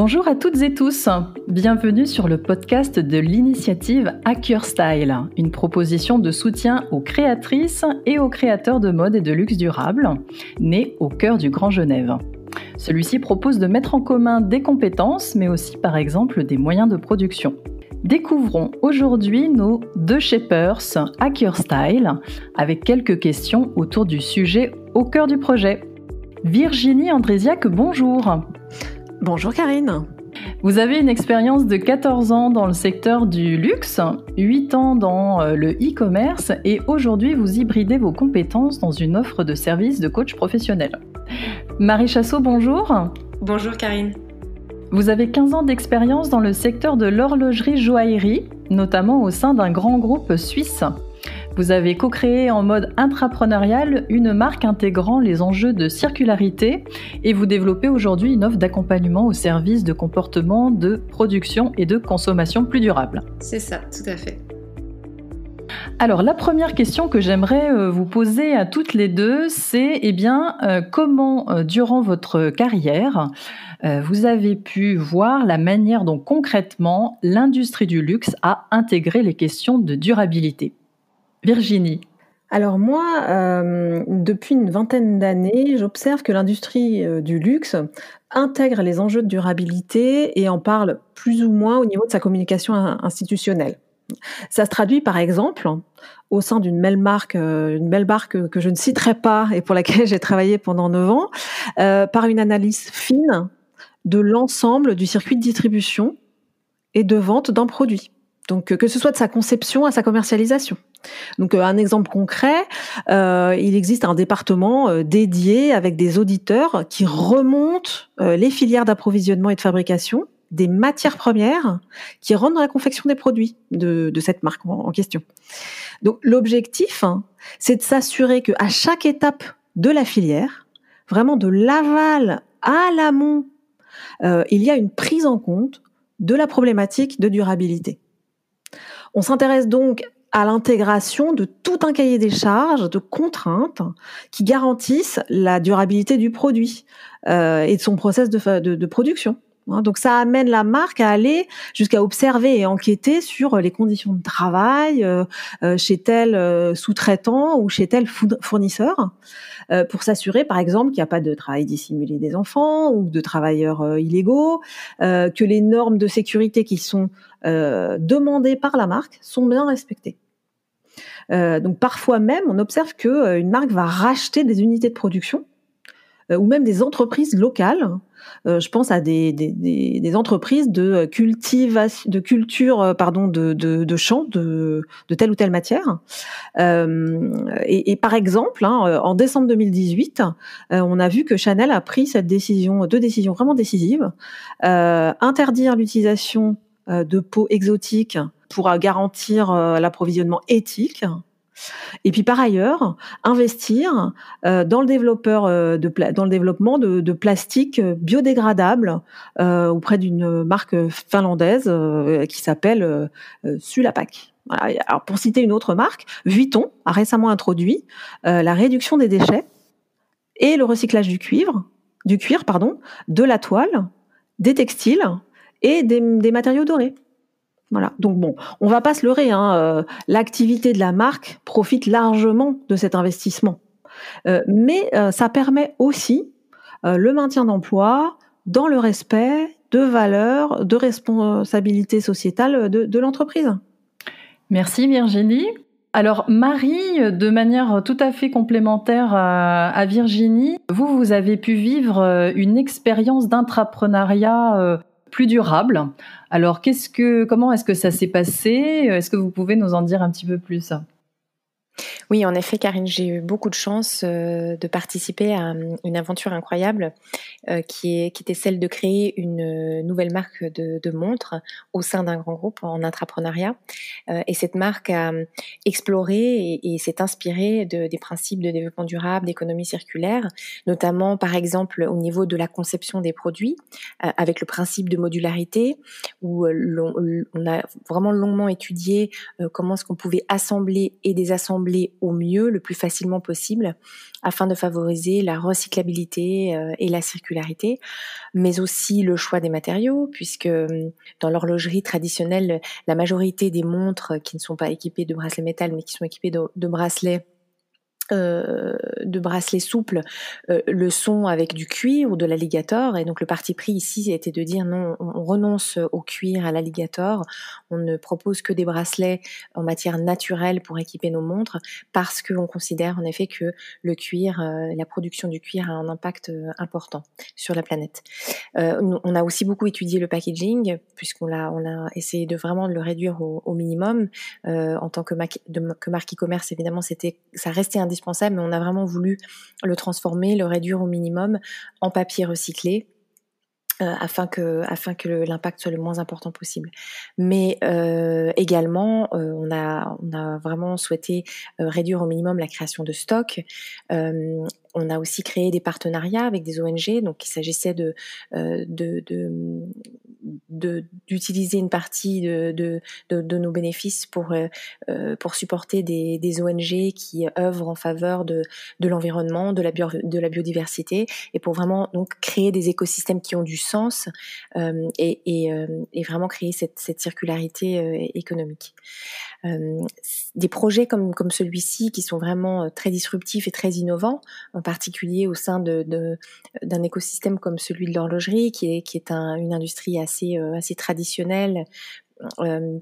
Bonjour à toutes et tous, bienvenue sur le podcast de l'initiative Hacker Style, une proposition de soutien aux créatrices et aux créateurs de mode et de luxe durable, née au cœur du Grand Genève. Celui-ci propose de mettre en commun des compétences, mais aussi par exemple des moyens de production. Découvrons aujourd'hui nos deux shapers Hacker Style avec quelques questions autour du sujet au cœur du projet. Virginie Andrésiac, bonjour. Bonjour Karine. Vous avez une expérience de 14 ans dans le secteur du luxe, 8 ans dans euh, le e-commerce et aujourd'hui vous hybridez vos compétences dans une offre de service de coach professionnel. Marie Chassot, bonjour. Bonjour Karine. Vous avez 15 ans d'expérience dans le secteur de l'horlogerie-joaillerie, notamment au sein d'un grand groupe suisse. Vous avez co-créé en mode intrapreneurial une marque intégrant les enjeux de circularité et vous développez aujourd'hui une offre d'accompagnement au service de comportements de production et de consommation plus durables. C'est ça, tout à fait. Alors la première question que j'aimerais euh, vous poser à toutes les deux, c'est eh bien euh, comment euh, durant votre carrière vous avez pu voir la manière dont concrètement l'industrie du luxe a intégré les questions de durabilité? Virginie. Alors moi, euh, depuis une vingtaine d'années, j'observe que l'industrie euh, du luxe intègre les enjeux de durabilité et en parle plus ou moins au niveau de sa communication institutionnelle. Ça se traduit par exemple au sein d'une belle marque, euh, une belle marque que je ne citerai pas et pour laquelle j'ai travaillé pendant neuf ans, par une analyse fine de l'ensemble du circuit de distribution et de vente d'un produit. Donc que ce soit de sa conception à sa commercialisation. Donc euh, un exemple concret, euh, il existe un département euh, dédié avec des auditeurs qui remontent les filières d'approvisionnement et de fabrication des matières premières qui rendent la confection des produits de, cette marque en, question. Donc l'objectif, hein, c'est de s'assurer que à chaque étape de la filière, vraiment de l'aval à l'amont, il y a une prise en compte de la problématique de durabilité. On s'intéresse donc à l'intégration de tout un cahier des charges, de contraintes qui garantissent la durabilité du produit euh, et de son process de, production. Hein. Donc ça amène la marque à aller jusqu'à observer et enquêter sur les conditions de travail euh, euh, chez tel sous-traitant ou chez tel fournisseur pour s'assurer par exemple qu'il n'y a pas de travail dissimulé des enfants ou de travailleurs illégaux, que les normes de sécurité qui sont euh, demandées par la marque sont bien respectées. Euh, donc parfois même, on observe que euh, une marque va racheter des unités de production ou même des entreprises locales. je pense à des, des, des, entreprises de cultivation, de culture, pardon, de, de, de champs de, de telle ou telle matière. Et, et, par exemple, hein, en décembre 2018, on a vu que Chanel a pris cette décision, deux décisions vraiment décisives interdire l'utilisation euh, de peaux exotiques pour garantir euh, l'approvisionnement éthique. Et puis par ailleurs, investir euh, dans le développeur de dans le développement de, de plastique biodégradable auprès d'une marque finlandaise qui s'appelle Sulapak. Alors pour citer une autre marque, Vuitton a récemment introduit la réduction des déchets et le recyclage du cuivre, du cuir pardon, de la toile, des textiles et des, matériaux dorés. Voilà. Donc bon, on va pas se leurrer. Hein, euh, L'activité de la marque profite largement de cet investissement, euh, mais euh, ça permet aussi le maintien d'emploi dans le respect de valeurs, de responsabilité sociétale de, de l'entreprise. Merci Virginie. Alors Marie, de manière tout à fait complémentaire à, Virginie, vous, vous avez pu vivre une expérience d'intrapreneuriat plus durable. Alors, qu'est-ce que, comment est-ce que ça s'est passé? Est-ce que vous pouvez nous en dire un petit peu plus? Oui, en effet, Karine, j'ai eu beaucoup de chance euh, de participer à euh, une aventure incroyable euh, qui, est, qui était celle de créer une nouvelle marque de, de montres au sein d'un grand groupe en intrapreneuriat. et cette marque a exploré et, s'est inspirée de, des principes de développement durable, d'économie circulaire, notamment par exemple au niveau de la conception des produits, avec le principe de modularité, où on, on a vraiment longuement étudié comment est-ce qu'on pouvait assembler et désassembler au mieux, le plus facilement possible, afin de favoriser la recyclabilité euh, et la circularité, mais aussi le choix des matériaux, puisque hum, dans l'horlogerie traditionnelle, la majorité des montres qui ne sont pas équipées de bracelets métal, mais qui sont équipées de bracelets euh, de bracelets souples euh, le son avec du cuir ou de l'alligator. Et donc le parti pris ici était de dire non on, renonce au cuir à l'alligator. On ne propose que des bracelets en matière naturelle pour équiper nos montres parce qu'on considère en effet que le cuir euh, la production du cuir a un impact important sur la planète. On a aussi beaucoup étudié le packaging puisqu'on l'a on a essayé de vraiment de le réduire au, minimum. En tant que, que marque e-commerce évidemment c'était ça restait mais on a vraiment voulu le transformer, le réduire au minimum en papier recyclé. Euh, afin que afin que l'impact soit le moins important possible. Mais euh, également, euh, on a on a vraiment souhaité réduire au minimum la création de stocks on a aussi créé des partenariats avec des ONG, donc il s'agissait de, euh, d'utiliser une partie de, de, nos bénéfices pour, euh, euh, pour supporter des, des, ONG qui œuvrent en faveur de, de l'environnement, de la, de la biodiversité, et pour vraiment donc créer des écosystèmes qui ont du sens et, et, vraiment créer cette, cette circularité économique. des projets comme, comme celui-ci qui sont vraiment très disruptifs et très innovants, en particulier au sein de, d'un écosystème comme celui de l'horlogerie, qui est, qui est une industrie assez, euh, assez traditionnelle, euh,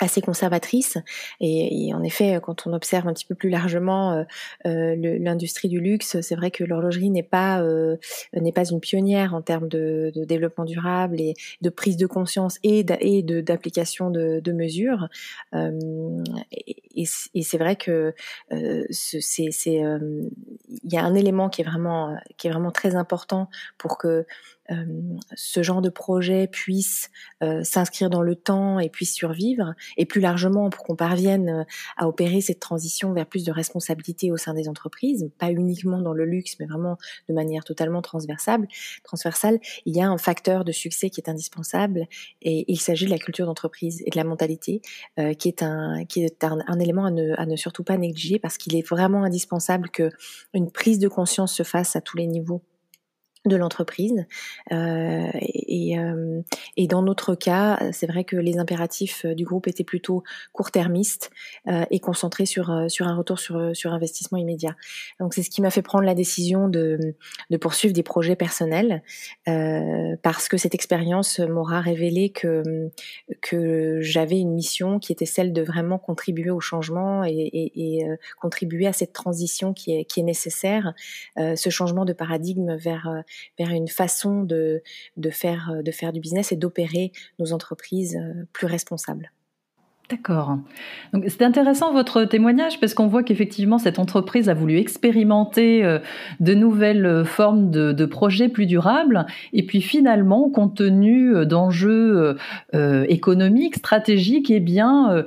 assez conservatrice. Et, en effet quand on observe un petit peu plus largement euh, euh l'industrie du luxe c'est vrai que l'horlogerie n'est pas euh, n'est pas une pionnière en termes de, développement durable et de prise de conscience et d'application de, mesures. Euh, et, c'est vrai que euh, c'est il y a un élément qui est vraiment qui est vraiment très important pour que euh, ce genre de projet puisse euh, s'inscrire dans le temps et puisse survivre, et plus largement pour qu'on parvienne euh, à opérer cette transition vers plus de responsabilité au sein des entreprises, pas uniquement dans le luxe, mais vraiment de manière totalement transversale. Transversale, il y a un facteur de succès qui est indispensable, et il s'agit de la culture d'entreprise et de la mentalité, qui est un qui est un, élément à ne, à ne surtout pas négliger parce qu'il est vraiment indispensable que une prise de conscience se fasse à tous les niveaux de l'entreprise. Euh, et, euh, et, dans notre cas, c'est vrai que les impératifs du groupe étaient plutôt court-termistes euh, et concentrés sur, euh, sur un retour sur, sur investissement immédiat. Donc c'est ce qui m'a fait prendre la décision de, de poursuivre des projets personnels euh, parce que cette expérience m'aura révélé que, que j'avais une mission qui était celle de vraiment contribuer au changement et, et, et contribuer à cette transition qui est, qui est nécessaire, ce changement de paradigme vers vers une façon de, de, faire, de faire du business et d'opérer nos entreprises euh, plus responsables. D'accord. Donc c'est intéressant votre témoignage parce qu'on voit qu'effectivement cette entreprise a voulu expérimenter euh, de nouvelles euh, formes de, projets plus durables et puis finalement compte tenu d'enjeux économiques, stratégiques, eh bien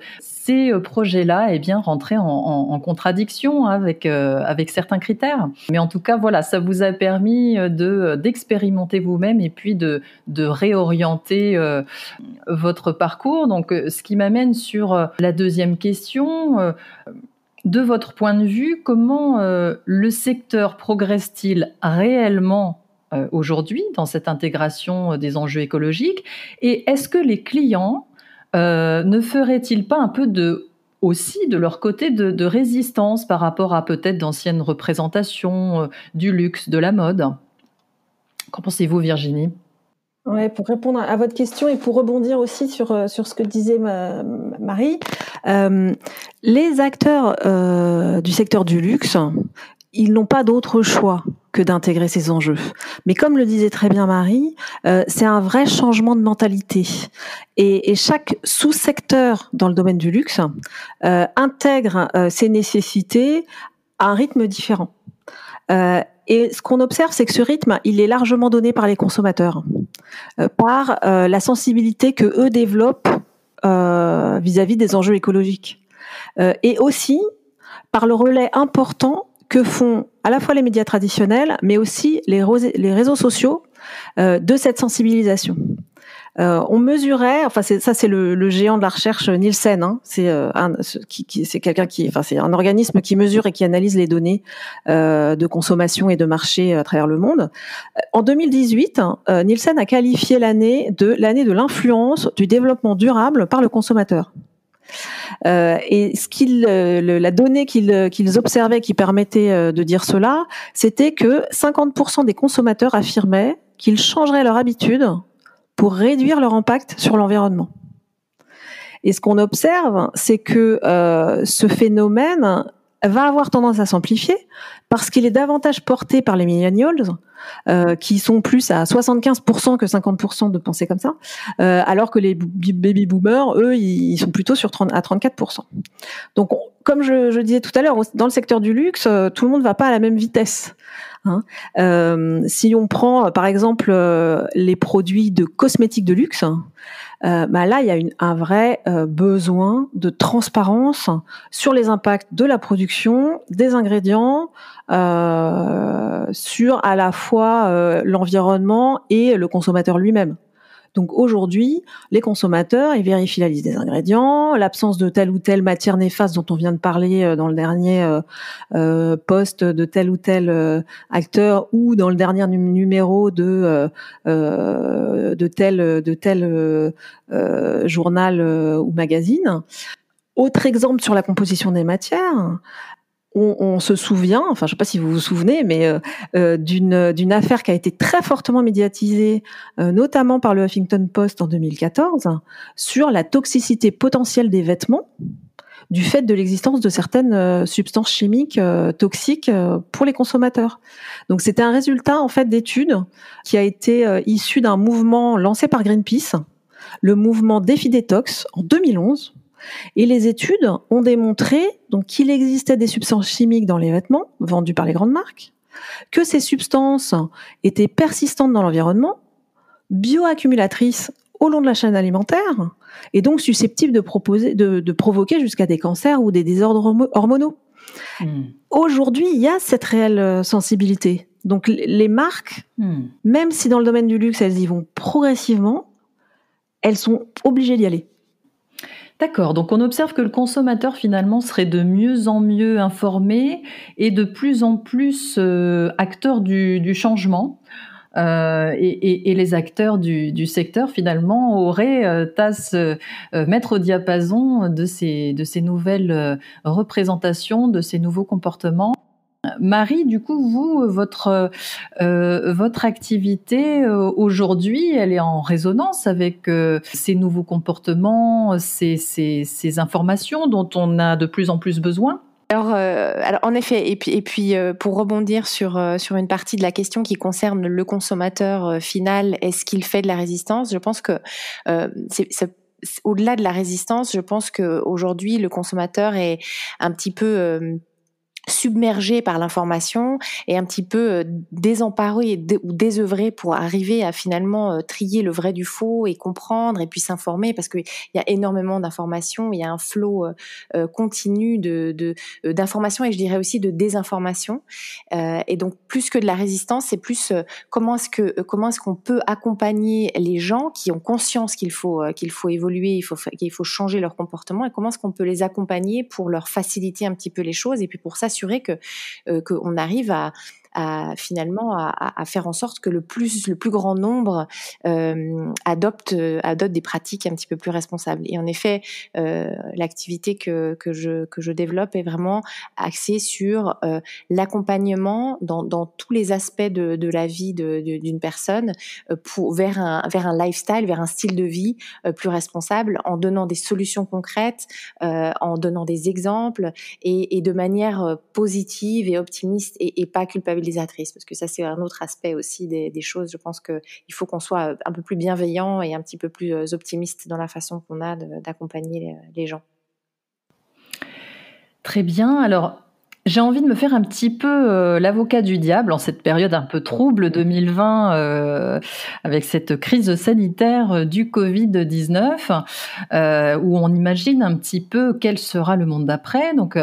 ces euh, projets-là eh bien rentraient en, contradiction avec euh, avec certains critères. Mais en tout cas, voilà, ça vous a permis euh, de d'expérimenter vous-même et puis de de réorienter votre parcours. Donc, ce qui m'amène sur la deuxième question. de votre point de vue, comment le secteur progresse-t-il réellement aujourd'hui dans cette intégration des enjeux écologiques? Et est-ce que les clients euh, ne ferait-il pas un peu de aussi de leur côté de, résistance par rapport à peut-être d'anciennes représentations euh, du luxe, de la mode? Qu'en pensez-vous, Virginie? Pour répondre à votre question et pour rebondir aussi sur, euh, sur ce que disait Marie, les acteurs du secteur du luxe, ils n'ont pas d'autre choix que d'intégrer ces enjeux. Mais comme le disait très bien Marie, euh, c'est un vrai changement de mentalité. Et, et chaque sous-secteur dans le domaine du luxe euh, intègre euh, ces nécessités à un rythme différent. Euh, et ce qu'on observe, c'est que ce rythme, il est largement donné par les consommateurs, euh, par la sensibilité que eux développent vis-à-vis -vis des enjeux écologiques, et aussi par le relais important que font à la fois les médias traditionnels, mais aussi les, réseaux sociaux euh, de cette sensibilisation. euh, on mesurait, enfin ça c'est le, géant de la recherche Nielsen, hein, c'est euh, quelqu'un qui, enfin c'est un organisme qui mesure et qui analyse les données euh, de consommation et de marché à travers le monde. En 2018, Nielsen a qualifié l'année de l'année de l'influence du développement durable par le consommateur. Et ce qu'il, la donnée qu'ils, qu'ils observaient qui permettait de dire cela, c'était que 50% des consommateurs affirmaient qu'ils changeraient leur habitude pour réduire leur impact sur l'environnement. Et ce qu'on observe, c'est que euh, ce phénomène va avoir tendance à s'amplifier parce qu'il est davantage porté par les millennials, euh, qui sont plus à 75% que 50% de penser comme ça, euh, alors que les baby boomers, eux, ils sont plutôt sur 30, à 34%. Donc, comme je, je, disais tout à l'heure, dans le secteur du luxe, euh, tout le monde ne va pas à la même vitesse. Hein. Euh, si on prend par exemple euh, les produits de cosmétiques de luxe, euh, bah là il y a un vrai euh, besoin de transparence sur les impacts de la production, des ingrédients, euh, sur à la fois l'environnement et le consommateur lui-même. Donc aujourd'hui, les consommateurs, ils vérifient la liste des ingrédients, l'absence de telle ou telle matière néfaste dont on vient de parler euh, dans le dernier euh, euh, poste de tel ou tel acteur ou dans le dernier numéro de tel de tel journal ou magazine. Autre exemple sur la composition des matières, on, se souvient, enfin je ne sais pas si vous vous souvenez, mais euh, euh, d'une affaire qui a été très fortement médiatisée, euh, notamment par le Huffington Post en 2014, sur la toxicité potentielle des vêtements du fait de l'existence de certaines substances chimiques toxiques pour les consommateurs. Donc c'était un résultat en fait d'études qui a été issu d'un mouvement lancé par Greenpeace, le mouvement Défi Détox en 2011 et les études ont démontré donc qu'il existait des substances chimiques dans les vêtements vendus par les grandes marques, que ces substances étaient persistantes dans l'environnement, bioaccumulatrices au long de la chaîne alimentaire et donc susceptibles de, proposer, de, provoquer jusqu'à des cancers ou des désordres hormonaux. Hmm. Aujourd'hui, il y a cette réelle sensibilité. Donc les marques, hmm. même si dans le domaine du luxe, elles y vont progressivement, elles sont obligées d'y aller. D'accord, donc on observe que le consommateur finalement serait de mieux en mieux informé et de plus en plus euh, acteur du, changement. Euh, et, les acteurs du, secteur finalement auraient euh, à se mettre au diapason de ces, de ces nouvelles représentations, de ces nouveaux comportements. Marie, du coup, vous, votre, euh, votre activité euh, aujourd'hui, elle est en résonance avec euh, ces nouveaux comportements, ces, ces, ces, informations dont on a de plus en plus besoin? Alors, alors, en effet, et puis, et puis pour rebondir sur, sur une partie de la question qui concerne le consommateur final, est-ce qu'il fait de la résistance? Je pense que c'est au-delà de la résistance, je pense qu'aujourd'hui, le consommateur est un petit peu submergé par l'information et un petit peu euh, désemparé ou désœuvré pour arriver à finalement euh, trier le vrai du faux et comprendre et puis s'informer parce qu'il y a énormément d'informations, il y a un flot euh, continu de d'informations et je dirais aussi de désinformation. Et donc plus que de la résistance, c'est plus comment est-ce que est-ce qu'on peut accompagner les gens qui ont conscience qu'il faut qu'il faut évoluer, il faut qu'il faut changer leur comportement et comment est-ce qu'on peut les accompagner pour leur faciliter un petit peu les choses et puis pour ça que euh, qu'on arrive à, à finalement à, à, faire en sorte que le plus le plus grand nombre euh, adopte adopte des pratiques un petit peu plus responsables. Et en effet, euh, l'activité que que je que je développe est vraiment axée sur euh, l'accompagnement dans, dans tous les aspects de, de la vie d'une de, personne euh, pour vers un vers un lifestyle, vers un style de vie euh, plus responsable, en donnant des solutions concrètes, en donnant des exemples et, et de manière positive et optimiste et, et pas culpabilisante parce que ça c'est un autre aspect aussi des, choses. Je pense qu'il faut qu'on soit un peu plus bienveillant et un petit peu plus euh, optimiste dans la façon qu'on a d'accompagner les gens. Très bien. Alors, j'ai envie de me faire un petit peu euh, l'avocat du diable en cette période un peu trouble 2020 euh, avec cette crise sanitaire du Covid-19 où on imagine un petit peu quel sera le monde d'après. Donc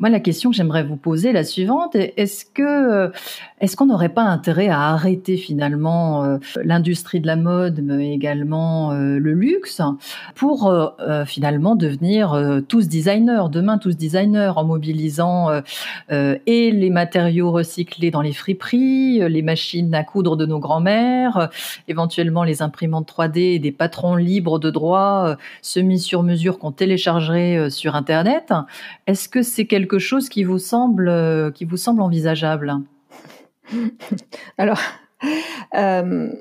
Moi, la question que j'aimerais vous poser, la suivante, est-ce que est-ce qu'on n'aurait pas intérêt à arrêter finalement euh, l'industrie de la mode, mais également euh, le luxe, pour euh, finalement devenir tous designers, demain tous designers, en mobilisant et les matériaux recyclés dans les friperies, les machines à coudre de nos grands-mères, éventuellement les imprimantes 3D et des patrons libres de droit semi sur mesure qu'on téléchargerait sur Internet. Est-ce que c'est quelque chose qui vous semble, qui vous semble envisageable Alors, euh,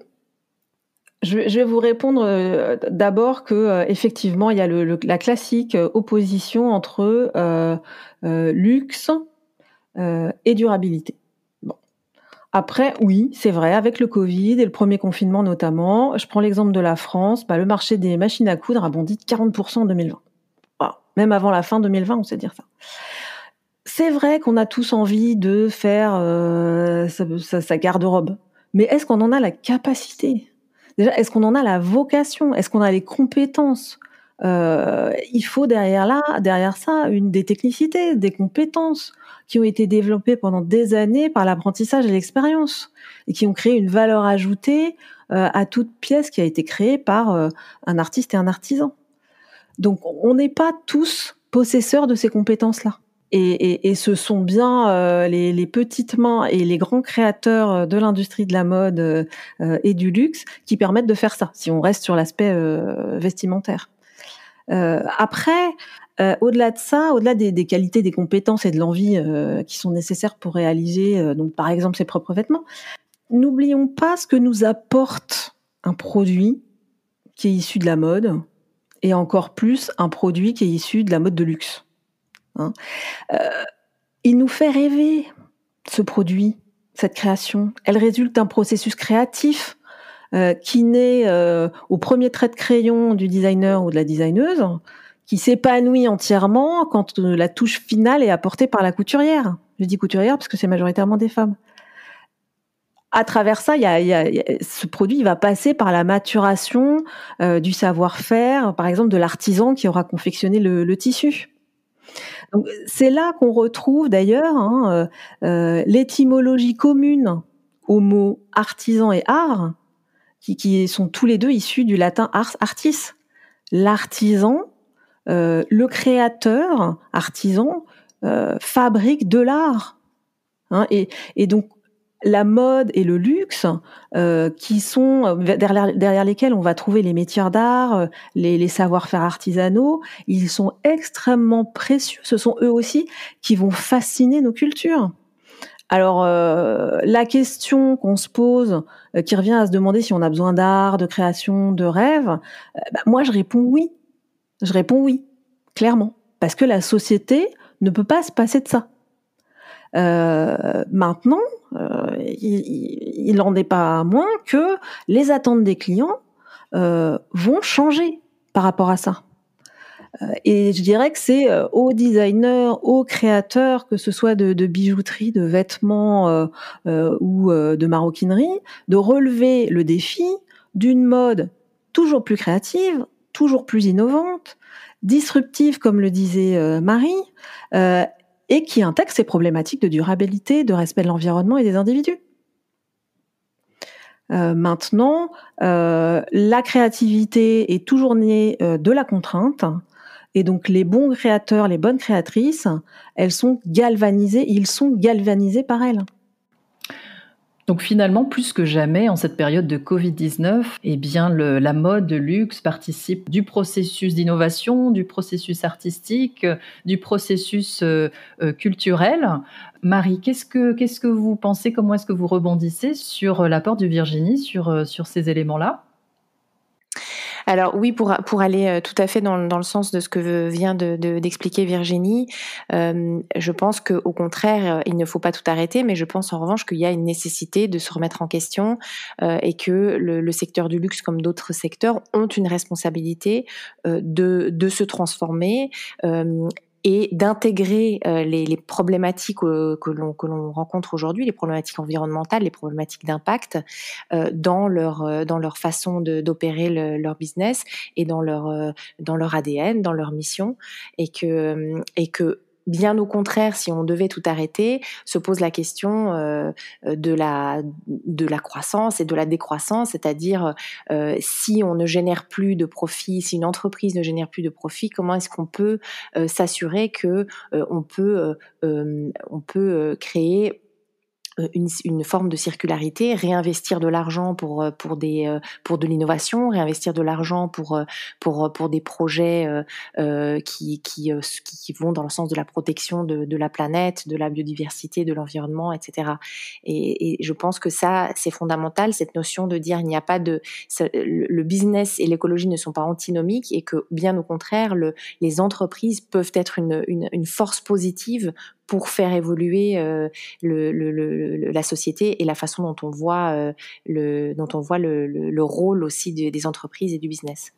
je, vais vous répondre euh, d'abord que euh, effectivement, il y a la classique opposition entre luxe et durabilité. Après, oui, c'est vrai, avec le Covid et le premier confinement notamment, je prends l'exemple de la France, bah, le marché des machines à coudre a bondi de 40% en 2020. Même avant la fin 2020, on sait dire ça. C'est vrai qu'on a tous envie de faire euh, sa, garde-robe, mais est-ce qu'on en a la capacité? Déjà, est-ce qu'on en a la vocation? Est-ce qu'on a les compétences? Euh, Il faut derrière là, derrière ça, une des technicités, des compétences qui ont été développées pendant des années par l'apprentissage et l'expérience et qui ont créé une valeur ajoutée euh, à toute pièce qui a été créée par un artiste et un artisan. Donc, on n'est pas tous possesseurs de ces compétences-là. Et, ce sont bien euh, les, petites mains et les grands créateurs euh, de l'industrie de la mode euh, et du luxe qui permettent de faire ça, si on reste sur l'aspect vestimentaire. après, au-delà de ça, au-delà des, qualités, des compétences et de l'envie qui sont nécessaires pour réaliser, donc par exemple ses propres vêtements, n'oublions pas ce que nous apporte un produit qui est issu de la mode, et encore plus un produit qui est issu de la mode de luxe. Hein. Euh, il nous fait rêver, ce produit, cette création. Elle résulte d'un processus créatif euh, qui naît euh, au premier trait de crayon du designer ou de la designeuse, qui s'épanouit entièrement quand la touche finale est apportée par la couturière. Je dis couturière parce que c'est majoritairement des femmes. À travers ça, ce produit va passer par la maturation du savoir-faire, par exemple de l'artisan qui aura confectionné le tissu c'est là qu'on retrouve d'ailleurs hein, euh, euh, l'étymologie commune aux mots artisan et art, qui, sont tous les deux issus du latin artis. L'artisan, euh, le créateur, artisan, fabrique de l'art. Hein, et, donc la mode et le luxe, euh, qui sont euh, derrière, lesquels on va trouver les métiers d'art, euh, les, savoir-faire artisanaux, ils sont extrêmement précieux. Ce sont eux aussi qui vont fasciner nos cultures. Alors la question qu'on se pose, qui revient à se demander si on a besoin d'art, de création, de rêve, bah, moi je réponds oui. Je réponds oui, clairement, parce que la société ne peut pas se passer de ça. Euh, maintenant, euh, il n'en est pas moins que les attentes des clients euh, vont changer par rapport à ça. Et je dirais que c'est aux designers, aux créateurs, que ce soit de, de bijouterie, de vêtements ou de maroquinerie, de relever le défi d'une mode toujours plus créative, toujours plus innovante, disruptive, comme le disait Marie, et qui intègre ces problématiques de durabilité, de respect de l'environnement et des individus. Euh, maintenant, euh, la créativité est toujours née euh, de la contrainte, et donc les bons créateurs, les bonnes créatrices, elles sont galvanisées, ils sont galvanisés par elles. Donc finalement, plus que jamais, en cette période de Covid-19, eh bien, la mode, de luxe participe du processus d'innovation, du processus artistique, du processus euh, euh, culturel. Marie, qu'est-ce que, qu'est-ce que vous pensez, comment est-ce que vous rebondissez sur l'apport de Virginie sur, euh, sur ces éléments-là? Alors oui, pour, pour aller euh, tout à fait dans, dans le sens de ce que vient d'expliquer de, Virginie, euh, je pense qu'au contraire, euh, il ne faut pas tout arrêter, mais je pense en revanche qu'il y a une nécessité de se remettre en question et que le, secteur du luxe, comme d'autres secteurs, ont une responsabilité de, de se transformer et d'intégrer euh, les, les, problématiques euh, que l'on que l'on rencontre aujourd'hui, les problématiques environnementales, les problématiques d'impact euh, dans leur dans leur façon d'opérer leur business et dans leur dans leur ADN, dans leur mission, et que et que bien au contraire, si on devait tout arrêter, se pose la question euh, de, la, de la croissance et de la décroissance, c'est-à-dire euh, si on ne génère plus de profit, si une entreprise ne génère plus de profit, comment est-ce qu'on peut euh, s'assurer que on peut, on peut créer euh, une, une, forme de circularité, réinvestir de l'argent pour euh, pour des euh, pour de l'innovation, réinvestir de l'argent pour pour pour des projets euh, qui, qui qui vont dans le sens de la protection de, de la planète, de la biodiversité, de l'environnement, etc. Et, et, je pense que ça c'est fondamental cette notion de dire il n'y a pas de le business et l'écologie ne sont pas antinomiques et que bien au contraire le, les entreprises peuvent être une, une, une force positive pour faire évoluer euh, le, la société et la façon dont on voit, euh, le, dont on voit le, rôle aussi des entreprises et du business.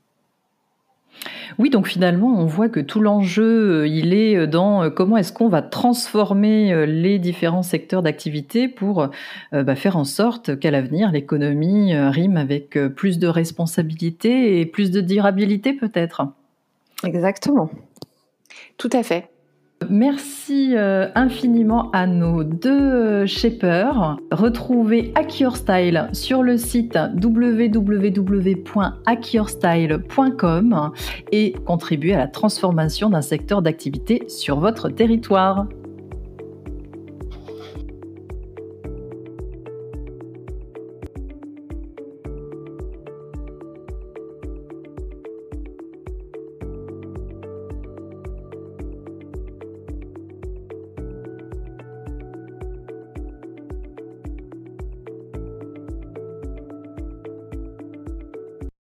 Oui, donc finalement, on voit que tout l'enjeu, euh, il est dans comment est-ce qu'on va transformer les différents secteurs d'activité pour bah, faire en sorte qu'à l'avenir, l'économie rime avec plus de responsabilité et plus de durabilité peut-être. Exactement. Tout à fait. Merci euh, infiniment à nos deux euh, shapers. Retrouvez Style sur le site www.hackyourstyle.com et contribuez à la transformation d'un secteur d'activité sur votre territoire.